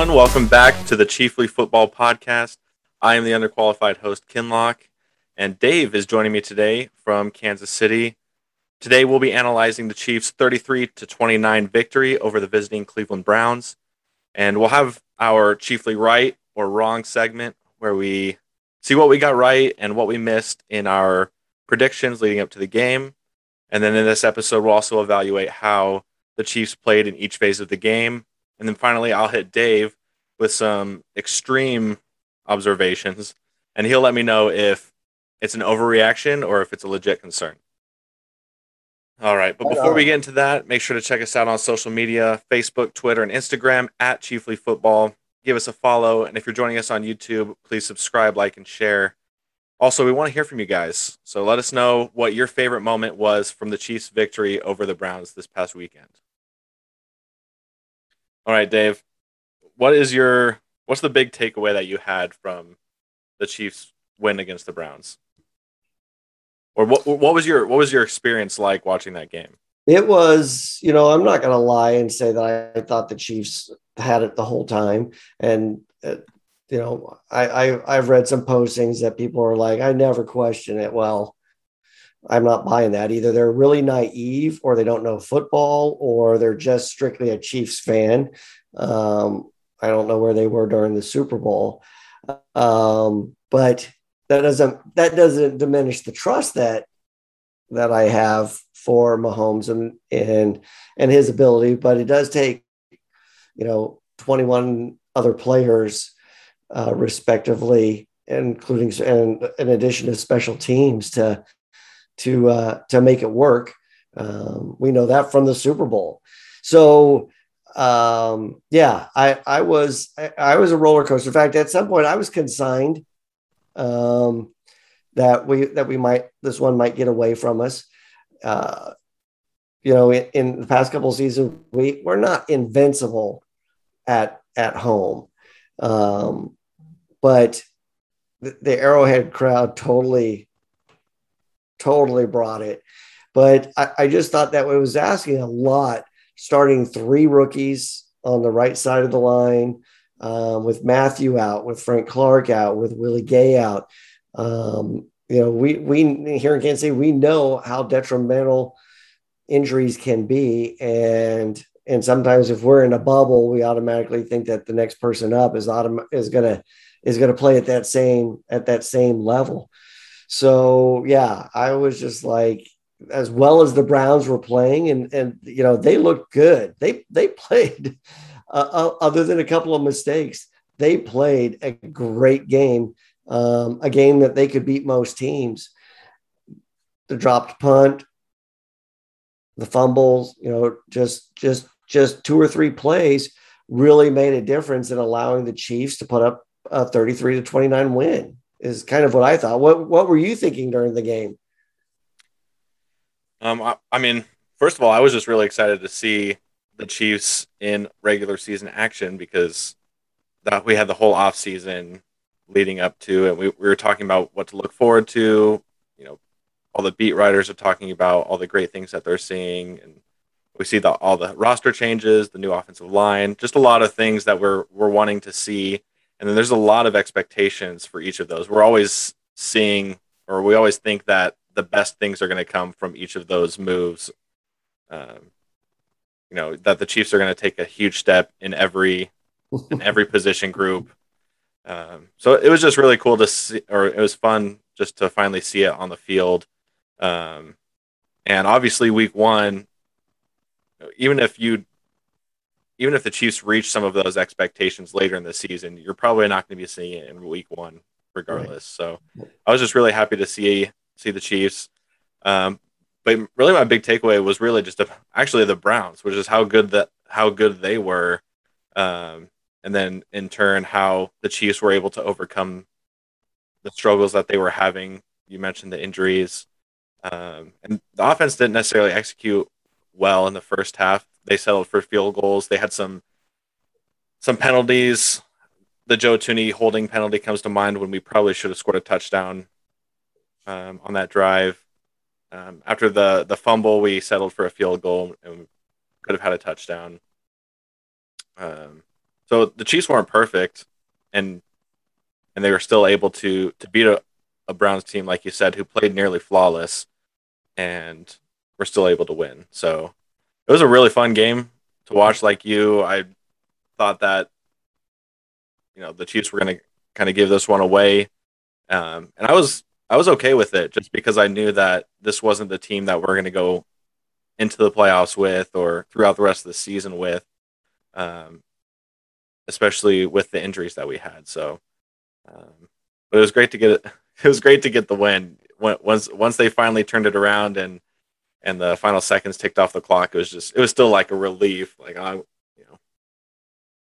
everyone. Welcome back to the Chiefly Football Podcast. I am the underqualified host, Kinlock, and Dave is joining me today from Kansas City. Today, we'll be analyzing the Chiefs' 33 to 29 victory over the visiting Cleveland Browns, and we'll have our Chiefly right or wrong segment where we see what we got right and what we missed in our predictions leading up to the game. And then in this episode, we'll also evaluate how the Chiefs played in each phase of the game. And then finally, I'll hit Dave with some extreme observations, and he'll let me know if it's an overreaction or if it's a legit concern. All right, but before we get into that, make sure to check us out on social media Facebook, Twitter, and Instagram at Chiefly Football. Give us a follow, and if you're joining us on YouTube, please subscribe, like, and share. Also, we want to hear from you guys. So let us know what your favorite moment was from the Chiefs' victory over the Browns this past weekend. All right, Dave. What is your what's the big takeaway that you had from the Chiefs win against the Browns? Or what what was your what was your experience like watching that game? It was, you know, I'm not going to lie and say that I thought the Chiefs had it the whole time and uh, you know, I, I I've read some postings that people are like, I never question it. Well, I'm not buying that. Either they're really naive or they don't know football or they're just strictly a Chiefs fan. Um, I don't know where they were during the Super Bowl. Um, but that doesn't that doesn't diminish the trust that that I have for Mahomes and and and his ability, but it does take, you know, 21 other players uh, respectively, including and in addition to special teams to to uh, to make it work. Um, we know that from the Super Bowl. So um, yeah, I I was I, I, was a roller coaster. In fact, at some point I was consigned um, that we that we might this one might get away from us. Uh, you know, in, in the past couple seasons, we we're not invincible at at home, um, but the, the Arrowhead crowd totally totally brought it. But I, I just thought that was asking a lot, starting three rookies on the right side of the line, um, with Mathieu out, with Frank Clark out, with Willie Gay out. Um, you know, we we here in Kansas City, we know how detrimental injuries can be, and and sometimes if we're in a bubble, we automatically think that the next person up is autom- is gonna is gonna play at that same at that same level. So yeah, I was just like, as well as the Browns were playing, and and you know they looked good. They they played, uh, uh, other than a couple of mistakes, they played a great game, um, a game that they could beat most teams. The dropped punt, the fumbles, you know, just just just two or three plays really made a difference in allowing the Chiefs to put up a 33 to 29 win is kind of what I thought. What what were you thinking during the game? Um, I, I mean, first of all, I was just really excited to see the Chiefs in regular season action because that we had the whole off season leading up to, and we, we were talking about what to look forward to. You know, all the beat writers are talking about all the great things that they're seeing, and we see the, all the roster changes, the new offensive line, just a lot of things that we're we're wanting to see and then there's a lot of expectations for each of those. We're always seeing, or we always think that the best things are going to come from each of those moves. Um, you know that the Chiefs are going to take a huge step in every in every position group. Um, so it was just really cool to see, or it was fun just to finally see it on the field. Um, and obviously, week one, even if you even if the Chiefs reach some of those expectations later in the season, you're probably not going to be seeing it in week one, regardless. Right. So I was just really happy to see see the Chiefs. Um, but really, my big takeaway was really just a, actually the Browns, which is how good that how good they were, um, and then in turn how the Chiefs were able to overcome the struggles that they were having. You mentioned the injuries, um, and the offense didn't necessarily execute well in the first half. They settled for field goals. They had some some penalties. The Joe Thuney holding penalty comes to mind when we probably should have scored a touchdown um, on that drive. Um, after the the fumble, we settled for a field goal and could have had a touchdown. Um, so the Chiefs weren't perfect, and and they were still able to to beat a, a Browns team like you said who played nearly flawless, and were still able to win. So it was a really fun game to watch. Like you, I thought that you know the Chiefs were going to kind of give this one away, um, and I was I was okay with it just because I knew that this wasn't the team that we're going to go into the playoffs with or throughout the rest of the season with, um, especially with the injuries that we had. So, um, but it was great to get it. It was great to get the win. Once once they finally turned it around and and the final seconds ticked off the clock, it was just it was still like a relief. Like I, you know,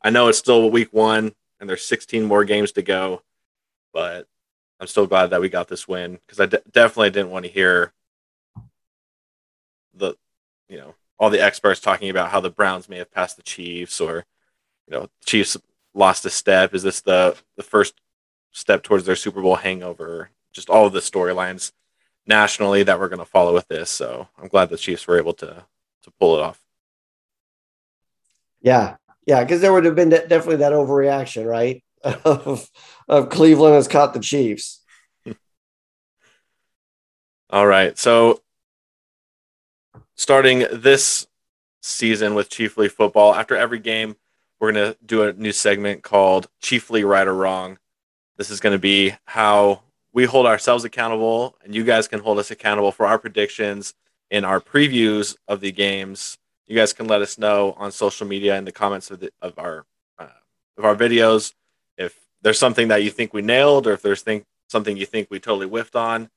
I know it's still week one and there's 16 more games to go, but I'm still glad that we got this win because I de- definitely didn't want to hear the you know all the experts talking about how the Browns may have passed the Chiefs or you know Chiefs lost a step. Is this the the first step towards their Super Bowl hangover? Just all of the storylines nationally that we're going to follow with this. So I'm glad the Chiefs were able to to pull it off. Yeah, yeah, because there would have been definitely that overreaction, right? of of Cleveland has caught the Chiefs. all right, so starting this season with Chiefly football. After every game, we're going to do a new segment called Chiefly Right or Wrong. This is going to be how we hold ourselves accountable, and you guys can hold us accountable for our predictions in our previews of the games. You guys can let us know on social media in the comments of, the, of our uh, of our videos if there's something that you think we nailed, or if there's think, something you think we totally whiffed on.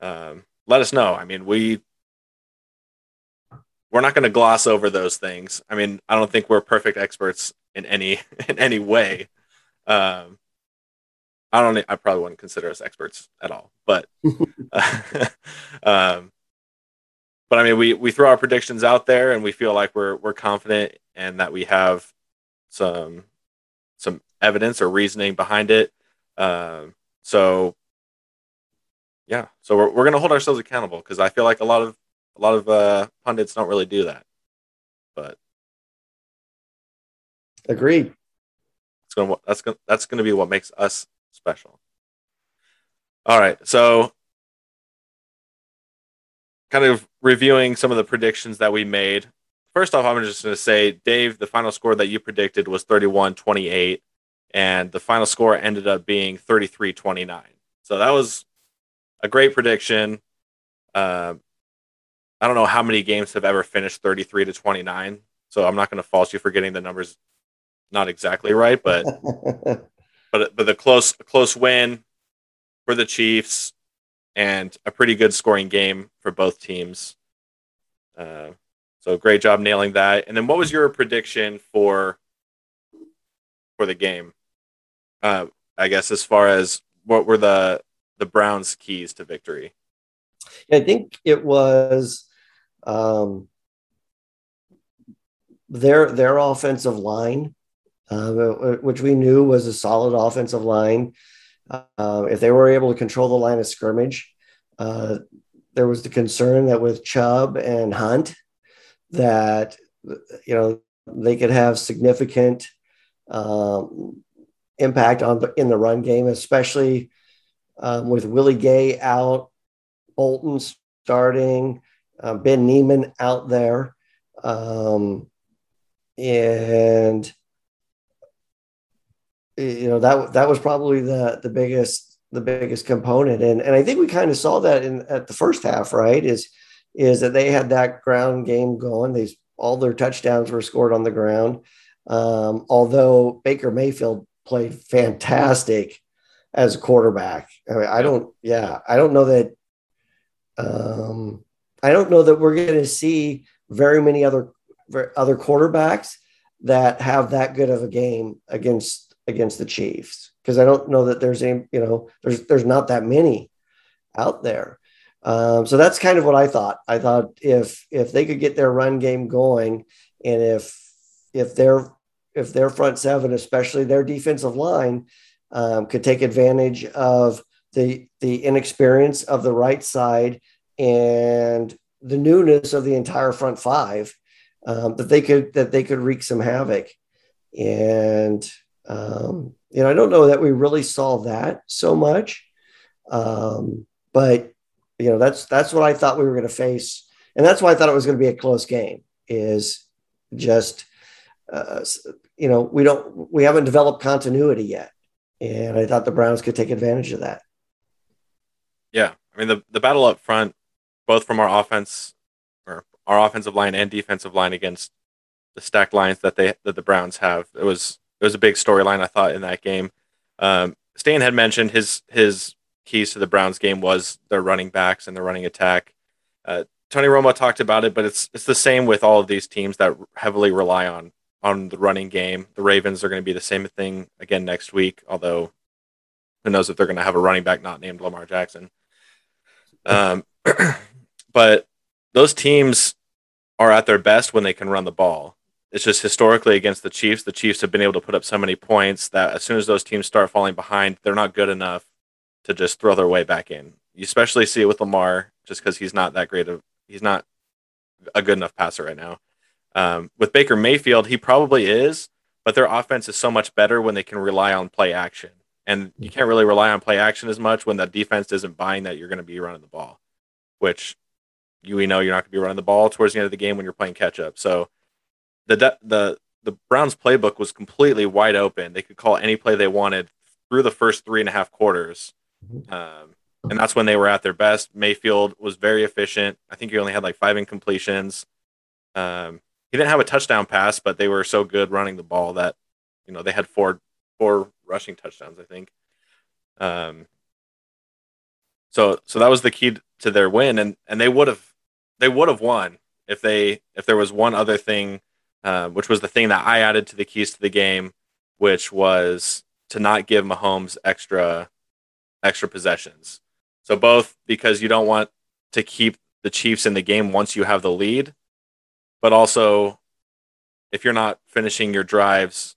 Um, let us know. I mean, we we're not going to gloss over those things. I mean, I don't think we're perfect experts in any in any way. Um, I don't. I probably wouldn't consider us experts at all. But, um, but I mean, we we throw our predictions out there, and we feel like we're we're confident and that we have some some evidence or reasoning behind it. Um, so, yeah. So we're we're gonna hold ourselves accountable because I feel like a lot of a lot of uh, pundits don't really do that, but agreed. It's gonna that's gonna that's gonna be what makes us special. All right, so kind of reviewing some of the predictions that we made. First off, I'm just going to say, Dave, the final score that you predicted was 31 28, and the final score ended up being 33 29. So that was a great prediction. Uh, I don't know how many games have ever finished 33 to 29. So I'm not going to fault you for getting the numbers not exactly right, but but but the close close win for the Chiefs and a pretty good scoring game for both teams. Uh, so great job nailing that. And then what was your prediction for for the game? Uh, I guess as far as what were the the Browns' keys to victory? I think it was um, their their offensive line, uh, which we knew was a solid offensive line, uh, if they were able to control the line of scrimmage, uh, there was the concern that with Chubb and Hunt, that you know they could have significant um, impact on in the run game, especially um, with Willie Gay out, Bolton starting uh, Ben Niemann out there. Um, and you know that that was probably the the biggest the biggest component. And and I think we kind of saw that in at the first half right is is that they had that ground game going. These all their touchdowns were scored on the ground. Um, although Baker Mayfield played fantastic as a quarterback. I, mean, I don't yeah I don't know that um, I don't know that we're going to see very many other other quarterbacks that have that good of a game against against the Chiefs because I don't know that there's any you know there's there's not that many out there. Um, so that's kind of what I thought. I thought if if they could get their run game going, and if if their if their front seven, especially their defensive line, um, could take advantage of the the inexperience of the right side and the newness of the entire front five um, that they could that they could wreak some havoc. and um, you know, I don't know that we really saw that so much, um, but you know, that's that's what I thought we were going to face, and that's why I thought it was going to be a close game. Is just uh, you know, we don't we haven't developed continuity yet, and I thought the Browns could take advantage of that. Yeah, I mean the the battle up front, both from our offense or our offensive line and defensive line against the stacked lines that they that the Browns have. It was it was a big storyline I thought in that game. Um, Stan had mentioned his his keys to the Browns game was their running backs and their running attack. Uh, Tony Romo talked about it, but it's it's the same with all of these teams that heavily rely on on the running game. The Ravens are going to be the same thing again next week, although who knows if they're going to have a running back not named Lamar Jackson. Um, but those teams are at their best when they can run the ball. It's just historically against the Chiefs, the Chiefs have been able to put up so many points that as soon as those teams start falling behind, they're not good enough to just throw their way back in. You especially see it with Lamar, just because he's not that great of he's not a good enough passer right now. Um, with Baker Mayfield, he probably is, but their offense is so much better when they can rely on play action. And you can't really rely on play action as much when that defense isn't buying that you're going to be running the ball, which you we know you're not going to be running the ball towards the end of the game when you're playing catch up. So the the the Browns playbook was completely wide open. They could call any play they wanted through the first three and a half quarters. Mm-hmm. Um, and that's when they were at their best. Mayfield was very efficient. I think he only had like five incompletions. Um, he didn't have a touchdown pass, but they were so good running the ball that you know they had four four rushing touchdowns. I think. Um, so so that was the key to their win, and and they would have they would have won if they if there was one other thing uh, which was the thing that I added to the keys to the game, which was to not give Mahomes extra extra possessions. So both because you don't want to keep the Chiefs in the game once you have the lead, but also if you're not finishing your drives,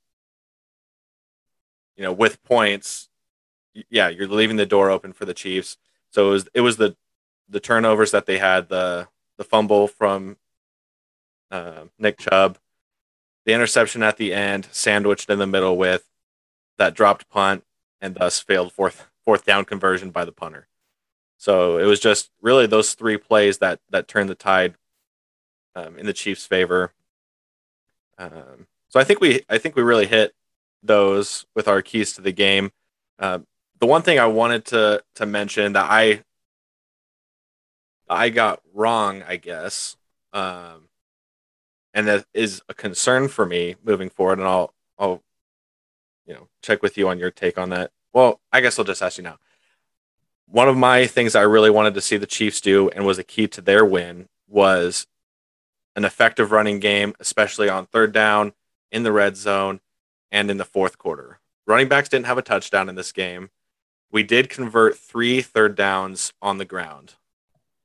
you know, with points, yeah, you're leaving the door open for the Chiefs. So it was it was the the turnovers that they had, the the fumble from uh, Nick Chubb, the interception at the end, sandwiched in the middle with that dropped punt, and thus failed fourth fourth down conversion by the punter. So it was just really those three plays that that turned the tide um, in the Chiefs' favor. Um, so I think we I think we really hit those with our keys to the game. Uh, the one thing I wanted to to mention that I I got wrong, I guess, um, and that is a concern for me moving forward. And I'll I'll you know check with you on your take on that. Well, I guess I'll just ask you now. One of my things I really wanted to see the Chiefs do and was a key to their win was an effective running game, especially on third down, in the red zone, and in the fourth quarter. Running backs didn't have a touchdown in this game. We did convert three third downs on the ground,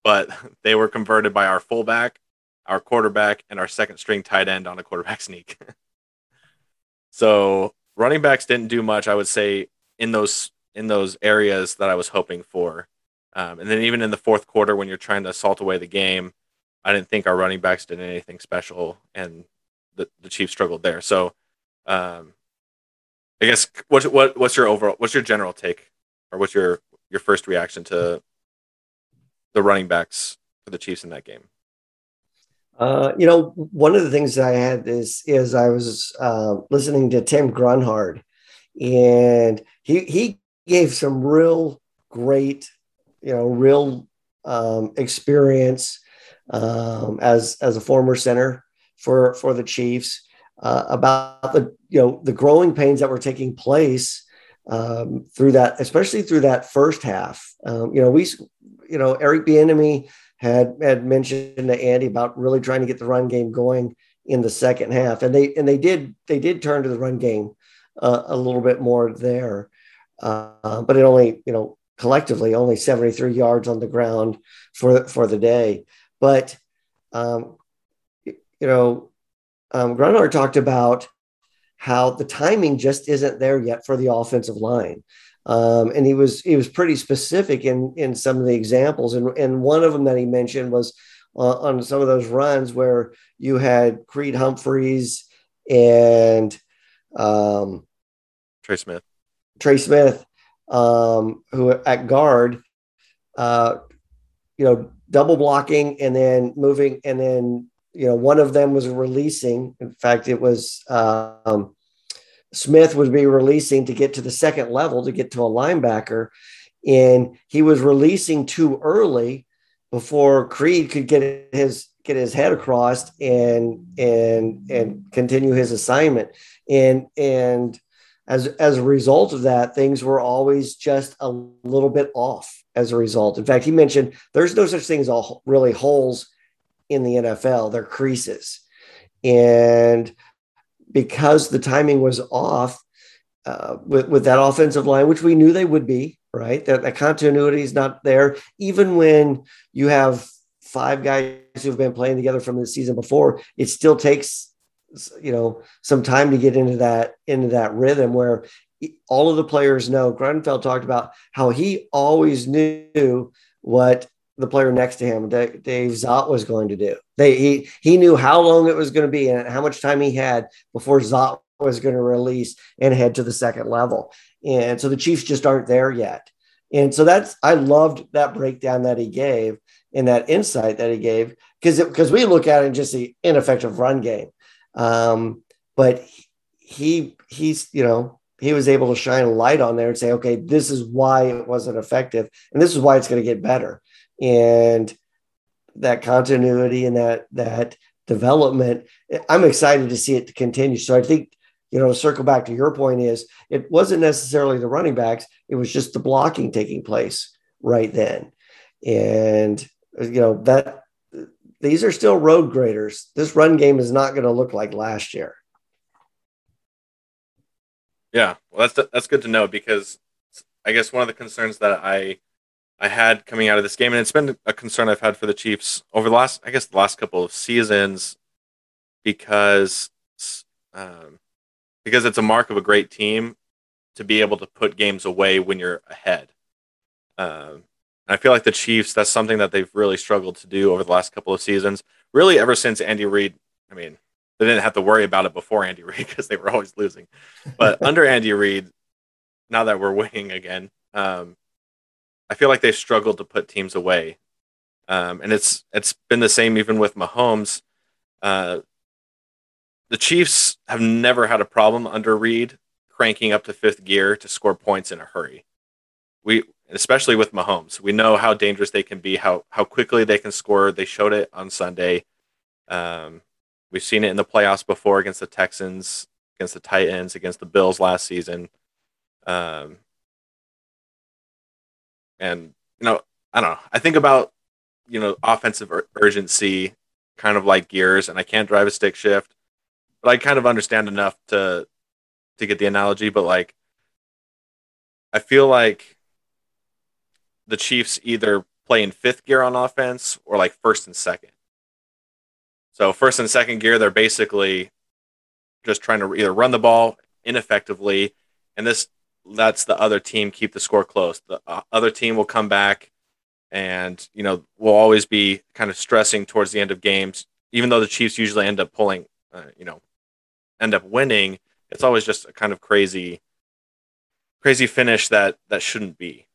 but they were converted by our fullback our quarterback, and our second string tight end on a quarterback sneak. so running backs didn't do much, I would say, in those in those areas that I was hoping for. Um, and then even in the fourth quarter, when you're trying to assault away the game, I didn't think our running backs did anything special, and the, the Chiefs struggled there. So, um, I guess what what what's your overall what's your general take, or what's your your first reaction to the running backs for the Chiefs in that game? Uh, you know, one of the things that I had is is I was uh, listening to Tim Grunhard, and he he gave some real great, you know, real um, experience um, as as a former center for for the Chiefs uh, about the you know the growing pains that were taking place um, through that, especially through that first half. Um, you know, we you know Eric Bieniemy had had mentioned to Andy about really trying to get the run game going in the second half, and they and they did they did turn to the run game uh, a little bit more there, uh, but it only you know collectively only 73 yards on the ground for for the day. But um, you know, um, Grunhard talked about how the timing just isn't there yet for the offensive line. Um, and he was he was pretty specific in in some of the examples, and and one of them that he mentioned was uh, on some of those runs where you had Creed Humphreys and um, Trey Smith. Trey Smith, um, who at guard, uh, you know, double blocking and then moving, and then you know one of them was releasing. In fact, it was um, Smith would be releasing to get to the second level to get to a linebacker, and he was releasing too early before Creed could get his get his head across and and and continue his assignment. And and as as a result of that, things were always just a little bit off. As a result, in fact, he mentioned there's no such thing as all really holes in the NFL. They're creases, and because the timing was off uh, with with that offensive line, which we knew they would be, right? That, that continuity is not there, even when you have five guys who've been playing together from the season before. It still takes, you know, some time to get into that into that rhythm where all of the players know. Grunfeld talked about how he always knew what the player next to him, Dave Szott, was going to do. They he he knew how long it was going to be and how much time he had before Szott was going to release and head to the second level. And so the Chiefs just aren't there yet. And so that's I loved that breakdown that he gave and that insight that he gave because because we look at it and just the ineffective run game. Um, but he he's you know he was able to shine a light on there and say, okay, this is why it wasn't effective, and this is why it's going to get better. And that continuity and that that development, I'm excited to see it continue. So I think you know, circle back to your point is it wasn't necessarily the running backs, it was just the blocking taking place right then. And, you know, that these are still road graders. This run game is not going to look like last year. Yeah, well, that's that's good to know because I guess one of the concerns that I I had coming out of this game, and it's been a concern I've had for the Chiefs over the last, I guess, the last couple of seasons, because um, because it's a mark of a great team to be able to put games away when you're ahead. Um, I feel like the Chiefs, that's something that they've really struggled to do over the last couple of seasons. Really, ever since Andy Reid, I mean, they didn't have to worry about it before Andy Reid because they were always losing. But under Andy Reid, now that we're winning again, um, I feel like they've struggled to put teams away. Um, and it's it's been the same even with Mahomes. Uh, the Chiefs have never had a problem under Reid cranking up to fifth gear to score points in a hurry. We especially with Mahomes, we know how dangerous they can be, how how quickly they can score. They showed it on Sunday. Um, we've seen it in the playoffs before against the Texans, against the Titans, against the Bills last season. Um, and you know, I don't know. I think about you know offensive ur- urgency, kind of like gears, and I can't drive a stick shift but I kind of understand enough to to get the analogy. But like, I feel like the Chiefs either play in fifth gear on offense or like first and second. So first and second gear, they're basically just trying to either run the ball ineffectively, and this lets the other team keep the score close. The uh, other team will come back, and you know we'll always be kind of stressing towards the end of games. Even though the Chiefs usually end up pulling, uh, you know, end up winning, it's always just a kind of crazy, crazy finish that that shouldn't be.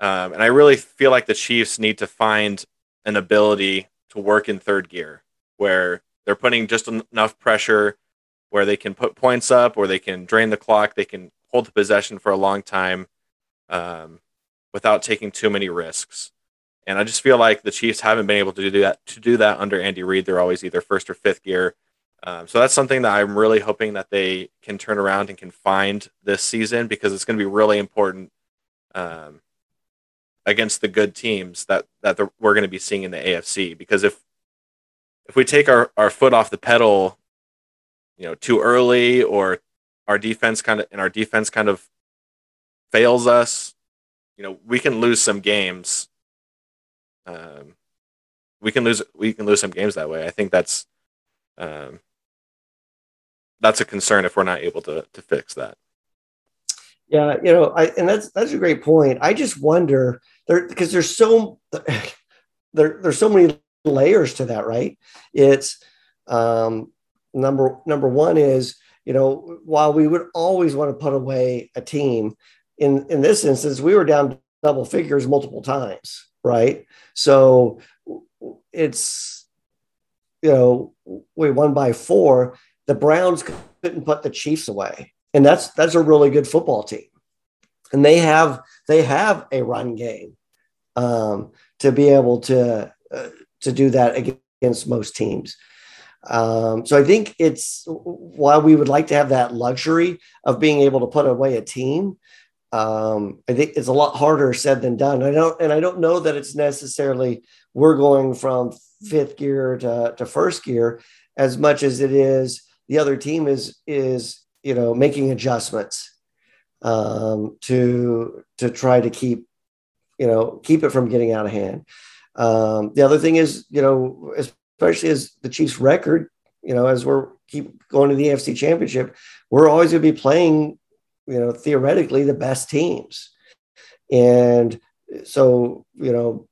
Um, and I really feel like the Chiefs need to find an ability to work in third gear where they're putting just enough pressure where they can put points up or they can drain the clock, they can hold the possession for a long time um, without taking too many risks. And I just feel like the Chiefs haven't been able to do that to do that under Andy Reid. They're always either first or fifth gear. Um, so that's something that I'm really hoping that they can turn around and can find this season because it's going to be really important um, against the good teams that that we're going to be seeing in the AFC. Because if if we take our, our foot off the pedal, you know, too early, or our defense kind of and our defense kind of fails us, you know, we can lose some games. Um, we can lose we can lose some games that way. I think that's um, that's a concern if we're not able to to fix that. Yeah, you know, I and that's that's a great point. I just wonder there because there's so there there's so many layers to that, right? It's um, number number one is you know, while we would always want to put away a team, in in this instance, we were down double figures multiple times, right? So it's you know we won by four. The Browns couldn't put the Chiefs away, and that's that's a really good football team, and they have they have a run game um, to be able to uh, to do that against most teams. Um, so I think it's while we would like to have that luxury of being able to put away a team, um, I think it's a lot harder said than done. I don't, and I don't know that it's necessarily we're going from fifth gear to, to first gear as much as it is the other team is is you know making adjustments um, to to try to keep you know keep it from getting out of hand. Um, the other thing is you know especially as the Chiefs record you know as we're keep going to the AFC Championship, we're always going to be playing you know, theoretically the best teams. And so, you know,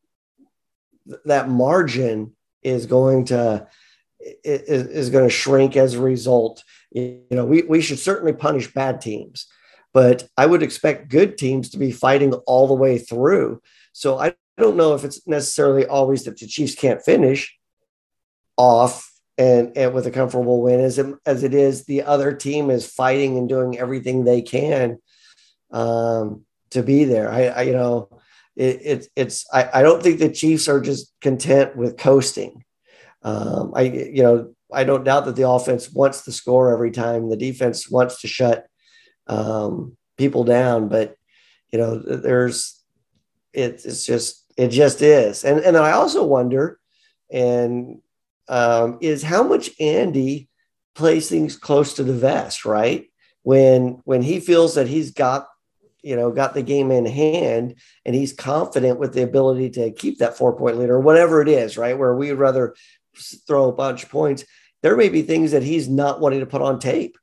that margin is going to is, is going to shrink as a result. You know, we, we should certainly punish bad teams, but I would expect good teams to be fighting all the way through. So I don't know if it's necessarily always that the Chiefs can't finish off and, and with a comfortable win as it, as it is the other team is fighting and doing everything they can um, to be there. I, I you know it, it, it's I, I don't think the Chiefs are just content with coasting. Um, I you know I don't doubt that the offense wants to score every time. The defense wants to shut um, people down, but you know there's it, it's just it just is. And and I also wonder, and um, is how much Andy plays things close to the vest, right? When when he feels that he's got you know got the game in hand and he's confident with the ability to keep that four point lead or whatever it is, right? Where we'd rather throw a bunch of points. There may be things that he's not wanting to put on tape,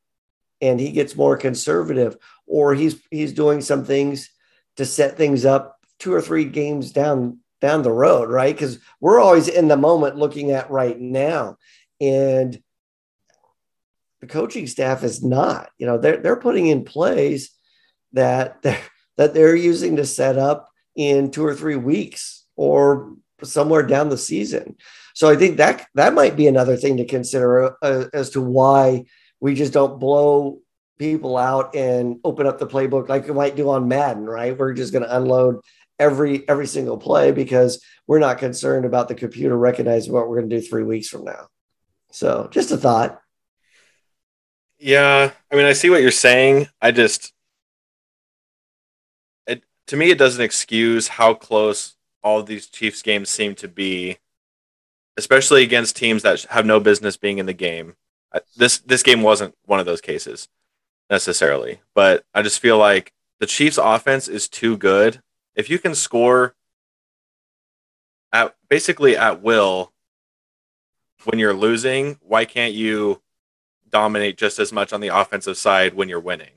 and he gets more conservative, or he's he's doing some things to set things up two or three games down down the road, right? Because we're always in the moment looking at right now. And the coaching staff is not, you know, they're, they're putting in plays that they're, that they're using to set up in two or three weeks or somewhere down the season. So I think that that might be another thing to consider uh, as to why we just don't blow people out and open up the playbook like we might do on Madden, right? We're just going to unload every every single play because we're not concerned about the computer recognizing what we're going to do three weeks from now. So just a thought. Yeah, I mean, I see what you're saying. I just, it to me, it doesn't excuse how close all these Chiefs games seem to be, especially against teams that have no business being in the game. This this game wasn't one of those cases necessarily, but I just feel like the Chiefs' offense is too good if you can score at basically at will when you're losing, why can't you dominate just as much on the offensive side when you're winning?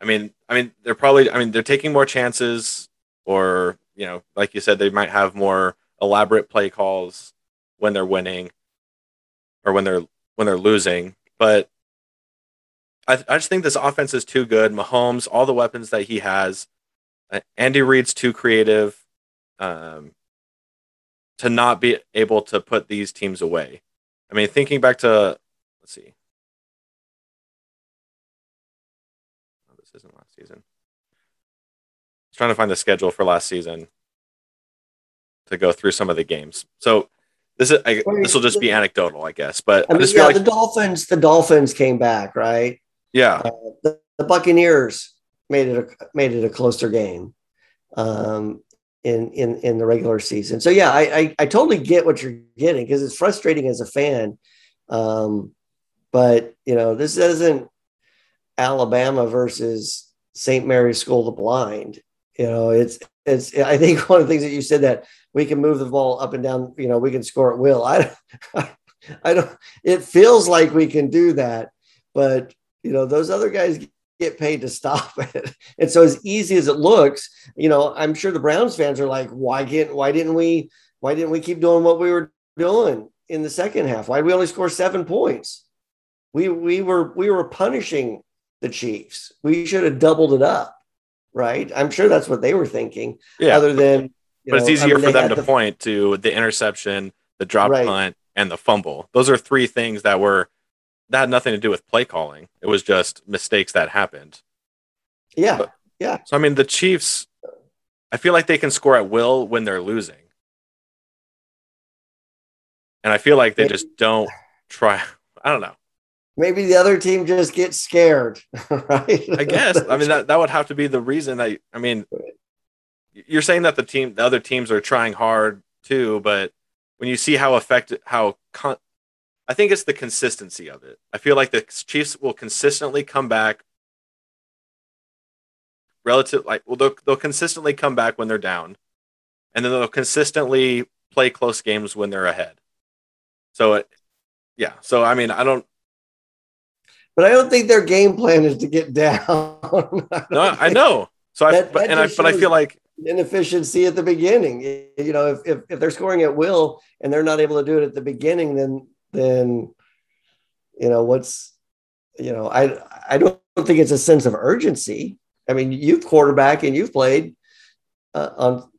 I mean, I mean, they're probably, I mean, they're taking more chances, or you know, like you said, they might have more elaborate play calls when they're winning, or when they're when they're losing. But I, I just think this offense is too good. Mahomes, all the weapons that he has, uh, Andy Reid's too creative um, to not be able to put these teams away. I mean, thinking back to let's see, oh, this isn't last season. I was trying to find the schedule for last season to go through some of the games. So this is I, this will just be anecdotal, I guess. But I mean, yeah, like, the Dolphins, the Dolphins came back, right? Yeah. Uh, the, the Buccaneers made it a, made it a closer game um, in in in the regular season. So yeah, I I, I totally get what you're getting because it's frustrating as a fan. Um, but you know, this isn't Alabama versus St. Mary's School of the Blind. You know, it's it's. I think one of the things that you said that we can move the ball up and down. You know, we can score at will. I, I don't. It feels like we can do that, but you know, those other guys get paid to stop it. And so as easy as it looks, you know, I'm sure the Browns fans are like, why can't why didn't we why didn't we keep doing what we were doing in the second half? Why did we only score seven points? We we were we were punishing the Chiefs. We should have doubled it up, right? I'm sure that's what they were thinking. Yeah. Other than, but it's easier I mean, for them to the, point to the interception, the drop right. punt, and the fumble. Those are three things that were that had nothing to do with play calling. It was just mistakes that happened. Yeah. But, yeah. So I mean, the Chiefs. I feel like they can score at will when they're losing. And I feel like they just don't try. I don't know. Maybe the other team just gets scared, right? I guess. I mean, that, that would have to be the reason. I, I mean, you're saying that the team, the other teams are trying hard too, but when you see how effective, how con- I think it's the consistency of it. I feel like the Chiefs will consistently come back relative like well they'll, they'll consistently come back when they're down and then they'll consistently play close games when they're ahead so it, yeah. So I mean, I don't. But I don't think their game plan is to get down. I no, I know. So I, but, and I, but I feel like inefficiency at the beginning. You know, if, if if they're scoring at will and they're not able to do it at the beginning, then then you know what's you know I I don't think it's a sense of urgency. I mean, you've quarterback and you've played uh, on,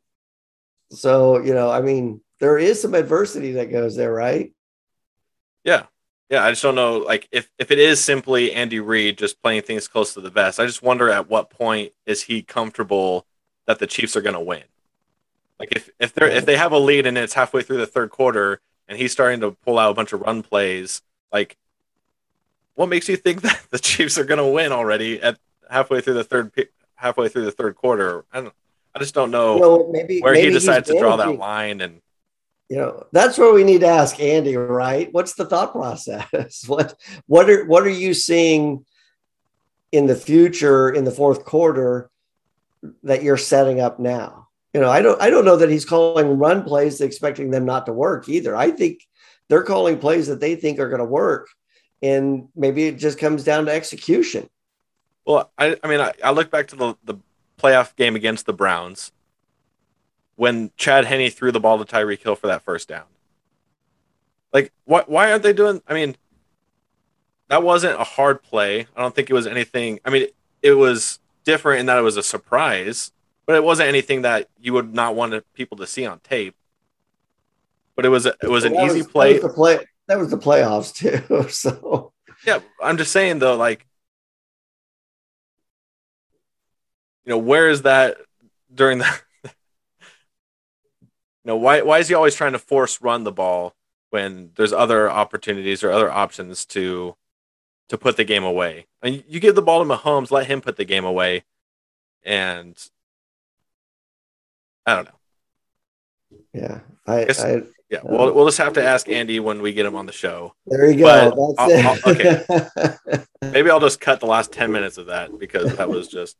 so you know, I mean, there is some adversity that goes there, right? Yeah. Yeah, I just don't know like if, if it is simply Andy Reid just playing things close to the vest, I just wonder at what point is he comfortable that the Chiefs are gonna win. Like if, if they're if they have a lead and it's halfway through the third quarter and he's starting to pull out a bunch of run plays, like what makes you think that the Chiefs are gonna win already at halfway through the third halfway through the third quarter? I don't I just don't know well, maybe, where maybe he decides to draw that line and you know that's where we need to ask andy right? What's the thought process? What what are what are you seeing in the future in the fourth quarter that you're setting up now you know i don't i don't know that he's calling run plays expecting them not to work either i think they're calling plays that they think are going to work and maybe it just comes down to execution well i, I mean I, I look back to the, the playoff game against the browns when Chad Henne threw the ball to Tyreek Hill for that first down. Like, why, why aren't they doing? I mean, that wasn't a hard play. I don't think it was anything. I mean, it, it was different in that it was a surprise, but it wasn't anything that you would not want people to see on tape. But it was a, it was an easy was, play. That was, the play. that was the playoffs too. So yeah, I'm just saying though, like you know, where is that during the know, why why is he always trying to force run the ball when there's other opportunities or other options to to put the game away? And you give the ball to Mahomes, let him put the game away, and I don't know. Yeah, I, I, I yeah, uh, we'll we'll just have to ask Andy when we get him on the show. There you go. I'll, I'll, okay, maybe I'll just cut the last ten minutes of that because that was just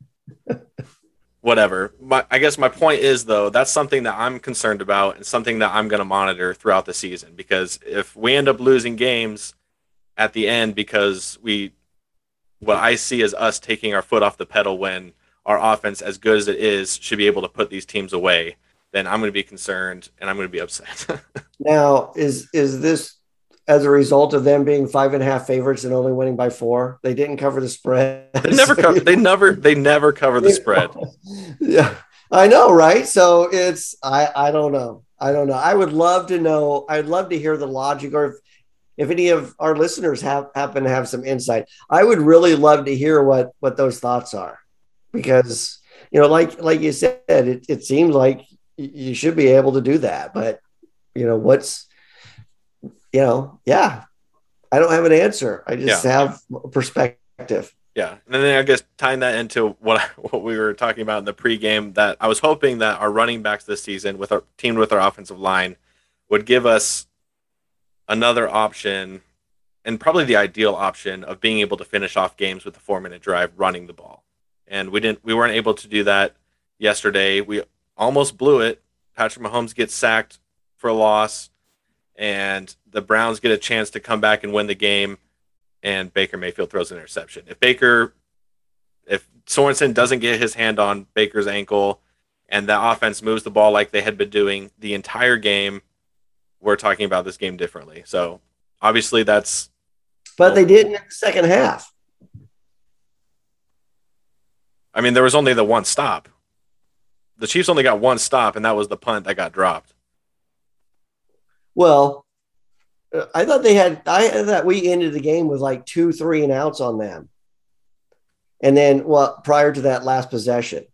whatever. My, I guess my point is though that's something that I'm concerned about and something that I'm going to monitor throughout the season because if we end up losing games at the end because we what I see as us taking our foot off the pedal when our offense as good as it is should be able to put these teams away then I'm going to be concerned and I'm going to be upset. now is is this as a result of them being five and a half favorites and only winning by four. They didn't cover the spread. They never cover. They never. They never cover the spread. yeah, I know, right? So it's. I. I don't know. I don't know. I would love to know. I'd love to hear the logic, or if, if any of our listeners have happen to have some insight, I would really love to hear what what those thoughts are, because you know, like like you said, it it seems like you should be able to do that, but you know what's you know, yeah, I don't have an answer. I just yeah. have perspective. Yeah, and then I guess tying that into what what we were talking about in the pregame, that I was hoping that our running backs this season, with our teamed with our offensive line, would give us another option, and probably the ideal option of being able to finish off games with a four minute drive running the ball. And we didn't, we weren't able to do that yesterday. We almost blew it. Patrick Mahomes gets sacked for a loss and the Browns get a chance to come back and win the game, and Baker Mayfield throws an interception. If Baker, if Sorensen doesn't get his hand on Baker's ankle, and the offense moves the ball like they had been doing the entire game, we're talking about this game differently. So obviously that's but they didn't in the second half. I mean, there was only the one stop. The Chiefs only got one stop, and that was the punt that got dropped. Well, uh, I thought they had. I thought we ended the game with like two, three and outs on them, and then well, prior to that last possession.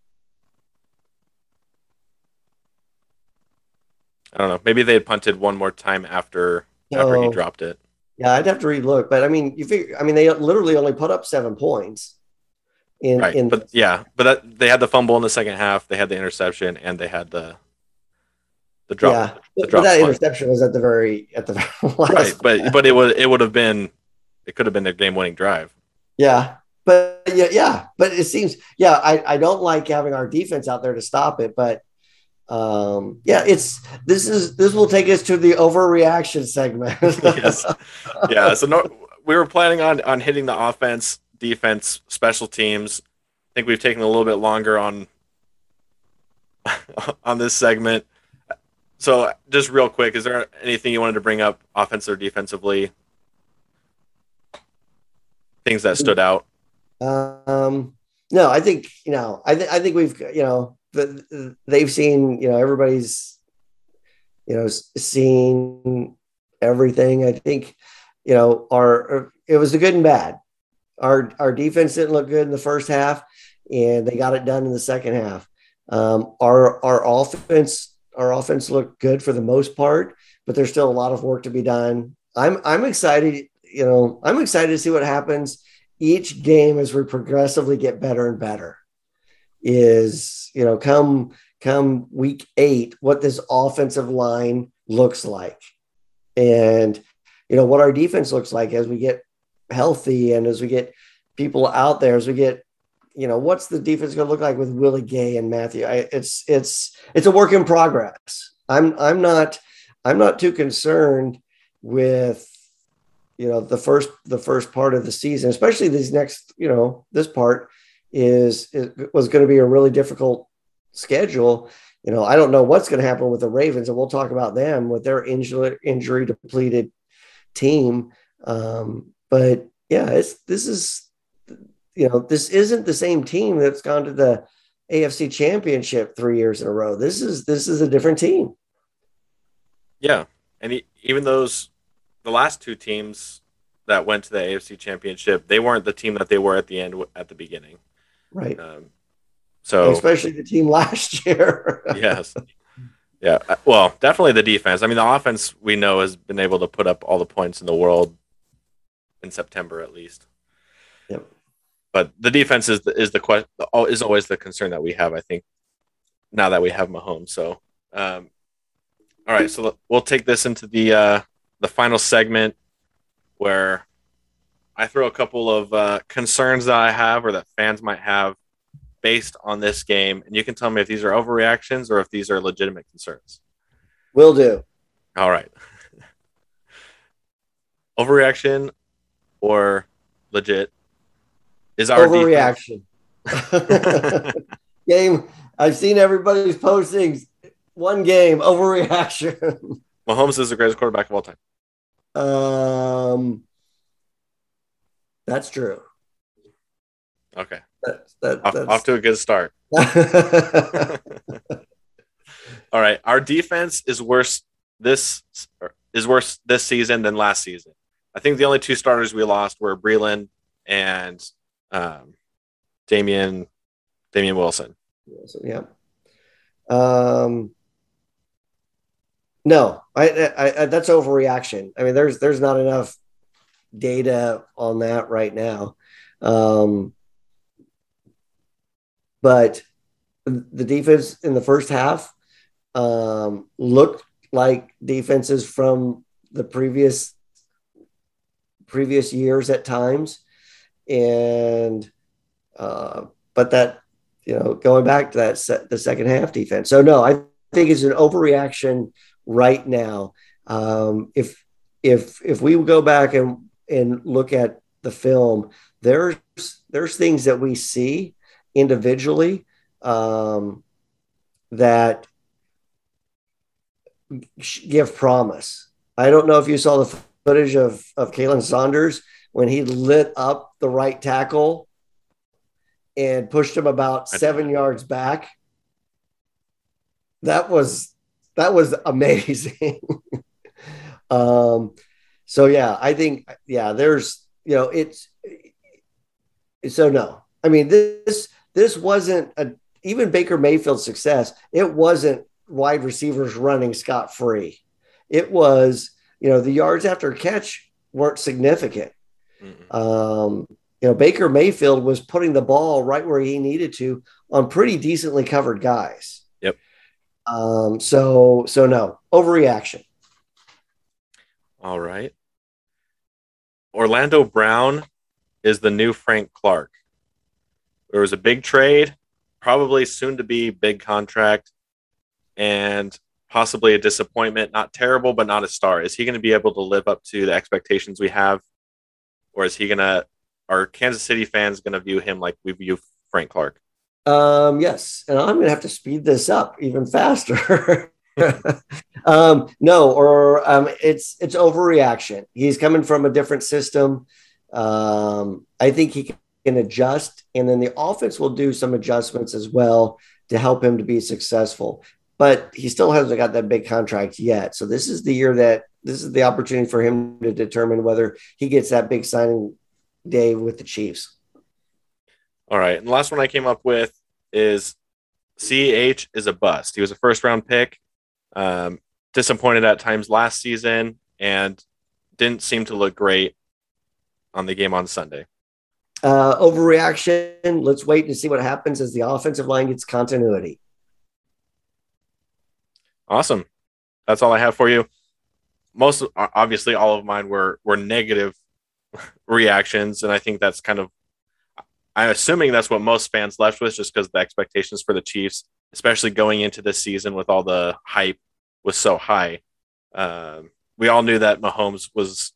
I don't know. Maybe they had punted one more time after after he dropped it. Yeah, I'd have to relook, but I mean, you figure. I mean, they literally only put up seven points. In Right. in but yeah, but that, they had the fumble in the second half. They had the interception, and they had the the drop. yeah, the but, drop that punt. interception was at the very at the very last. Right, but but it would it would have been it could have been a game winning drive. Yeah. But yeah, yeah. But it seems, yeah, I, I don't like having our defense out there to stop it. But um, yeah, it's this is this will take us to the overreaction segment. Yes. yeah. So no, we were planning on on hitting the offense, defense, special teams. I think we've taken a little bit longer on on this segment. So just real quick, is there anything you wanted to bring up, offense or defensively? Things that stood out. Um, no, I think you know, I think I think we've you know, the, they've seen you know everybody's you know seen everything. I think you know our it was the good and bad. Our our defense didn't look good in the first half, and they got it done in the second half. Um, our our offense our offense looked good for the most part, but there's still a lot of work to be done. I'm I'm excited. You know, I'm excited to see what happens each game as we progressively get better and better is you know come come week eight what this offensive line looks like and you know what our defense looks like as we get healthy and as we get people out there as we get you know what's the defense going to look like with willie gay and Mathieu? I, it's it's it's a work in progress. I'm i'm not i'm not too concerned with you know the first the first part of the season especially these next you know this part is it was going to be a really difficult schedule. You know i don't know what's going to happen with the ravens and we'll talk about them with their injury injury depleted team. Um but yeah it's this is you know this isn't the same team that's gone to the afc championship three years in a row. This is this is a different team. Yeah, and even those the last two teams that went to the AFC Championship, they weren't the team that they were at the end at the beginning. right. Um, so especially the team last year. Yes, yeah. uh, Well, definitely the defense. I mean, the offense we know has been able to put up all the points in the world in September at least. Yep. But the defense is the, is the question is always the concern that we have. I think now that we have Mahomes. So, um, all right. So we'll take this into the uh, the final segment where I throw a couple of uh, concerns that I have or that fans might have based on this game, and you can tell me if these are overreactions or if these are legitimate concerns. will do All right. Overreaction or legit is our overreaction. game. I've seen everybody's postings. One game overreaction. Mahomes is the greatest quarterback of all time. um, that's true. Okay. That's that, Off, that's off to a good start. All right. Our defense is worse this is worse this season than last season. I think the only two starters we lost were Breeland and um, Damian Damien Wilson. yeah. Um, no, I, I, I that's overreaction. I mean, there's there's not enough data on that right now. Um, but the defense in the first half um, looked like defenses from the previous previous years at times, and uh, but that you know going back to that set, the second half defense. So no, I think it's an overreaction right now. Um, if if if we go back and and look at the film, there's there's things that we see individually um, that give promise. I don't know if you saw the footage of of Khalen Saunders, when he lit up the right tackle and pushed him about seven yards back. That was that was amazing. um, so yeah, I think yeah, there's you know it's so no. I mean this this wasn't a even Baker Mayfield's success. It wasn't wide receivers running scot free. It was you know the yards after catch weren't significant. Um, you know Baker Mayfield was putting the ball right where he needed to on pretty decently covered guys. Yep. Um, so so no overreaction. All right. Orlando Brown is the new Frank Clark. There was a big trade, probably soon to be big contract, and possibly a disappointment. Not terrible, but not a star. Is he going to be able to live up to the expectations we have? Or is he going to, are Kansas City fans going to view him like we view Frank Clark? Um, yes. And I'm going to have to speed this up even faster. um, no, or um, it's it's overreaction. He's coming from a different system. Um, I think he can adjust, and then the offense will do some adjustments as well to help him to be successful. But he still hasn't got that big contract yet. So this is the year that this is the opportunity for him to determine whether he gets that big signing day with the Chiefs. All right. And the last one I came up with is CH is a bust. He was a first round pick. Um, disappointed at times last season and didn't seem to look great on the game on Sunday. Uh, overreaction. Let's wait and see what happens as the offensive line gets continuity. Awesome. That's all I have for you. Most obviously, all of mine were were negative reactions, and I think that's kind of. I'm assuming that's what most fans left with, just because the expectations for the Chiefs, especially going into this season with all the hype, was so high. Um, we all knew that Mahomes was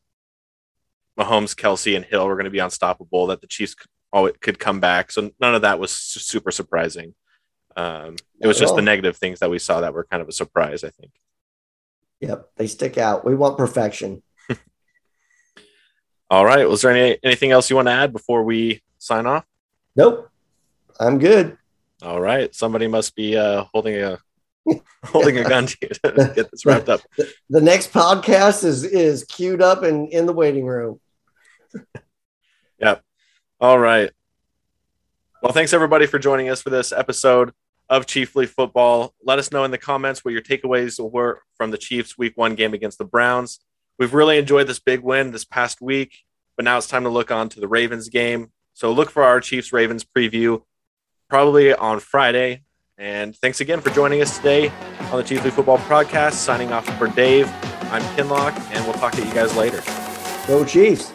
Mahomes, Kelce, and Hill were going to be unstoppable. That the Chiefs could, could come back. So none of that was super surprising. Um, it was just the negative things that we saw that were kind of a surprise. I think. Yep, they stick out. We want perfection. All right. Was there any anything else you want to add before we sign off? Nope. I'm good. All right. Somebody must be uh, holding a holding a gun to you to get this wrapped up. The, the next podcast is is queued up and in the waiting room. yep. All right. Well, thanks everybody for joining us for this episode of Chiefly Football. Let us know in the comments what your takeaways were from the Chiefs Week One game against the Browns. We've really enjoyed this big win this past week, but now it's time to look on to the Ravens game. So look for our Chiefs Ravens preview probably on Friday. And thanks again for joining us today on the Chiefly Football Podcast. Signing off for Dave, I'm Kinlock, and we'll talk to you guys later. Go Chiefs.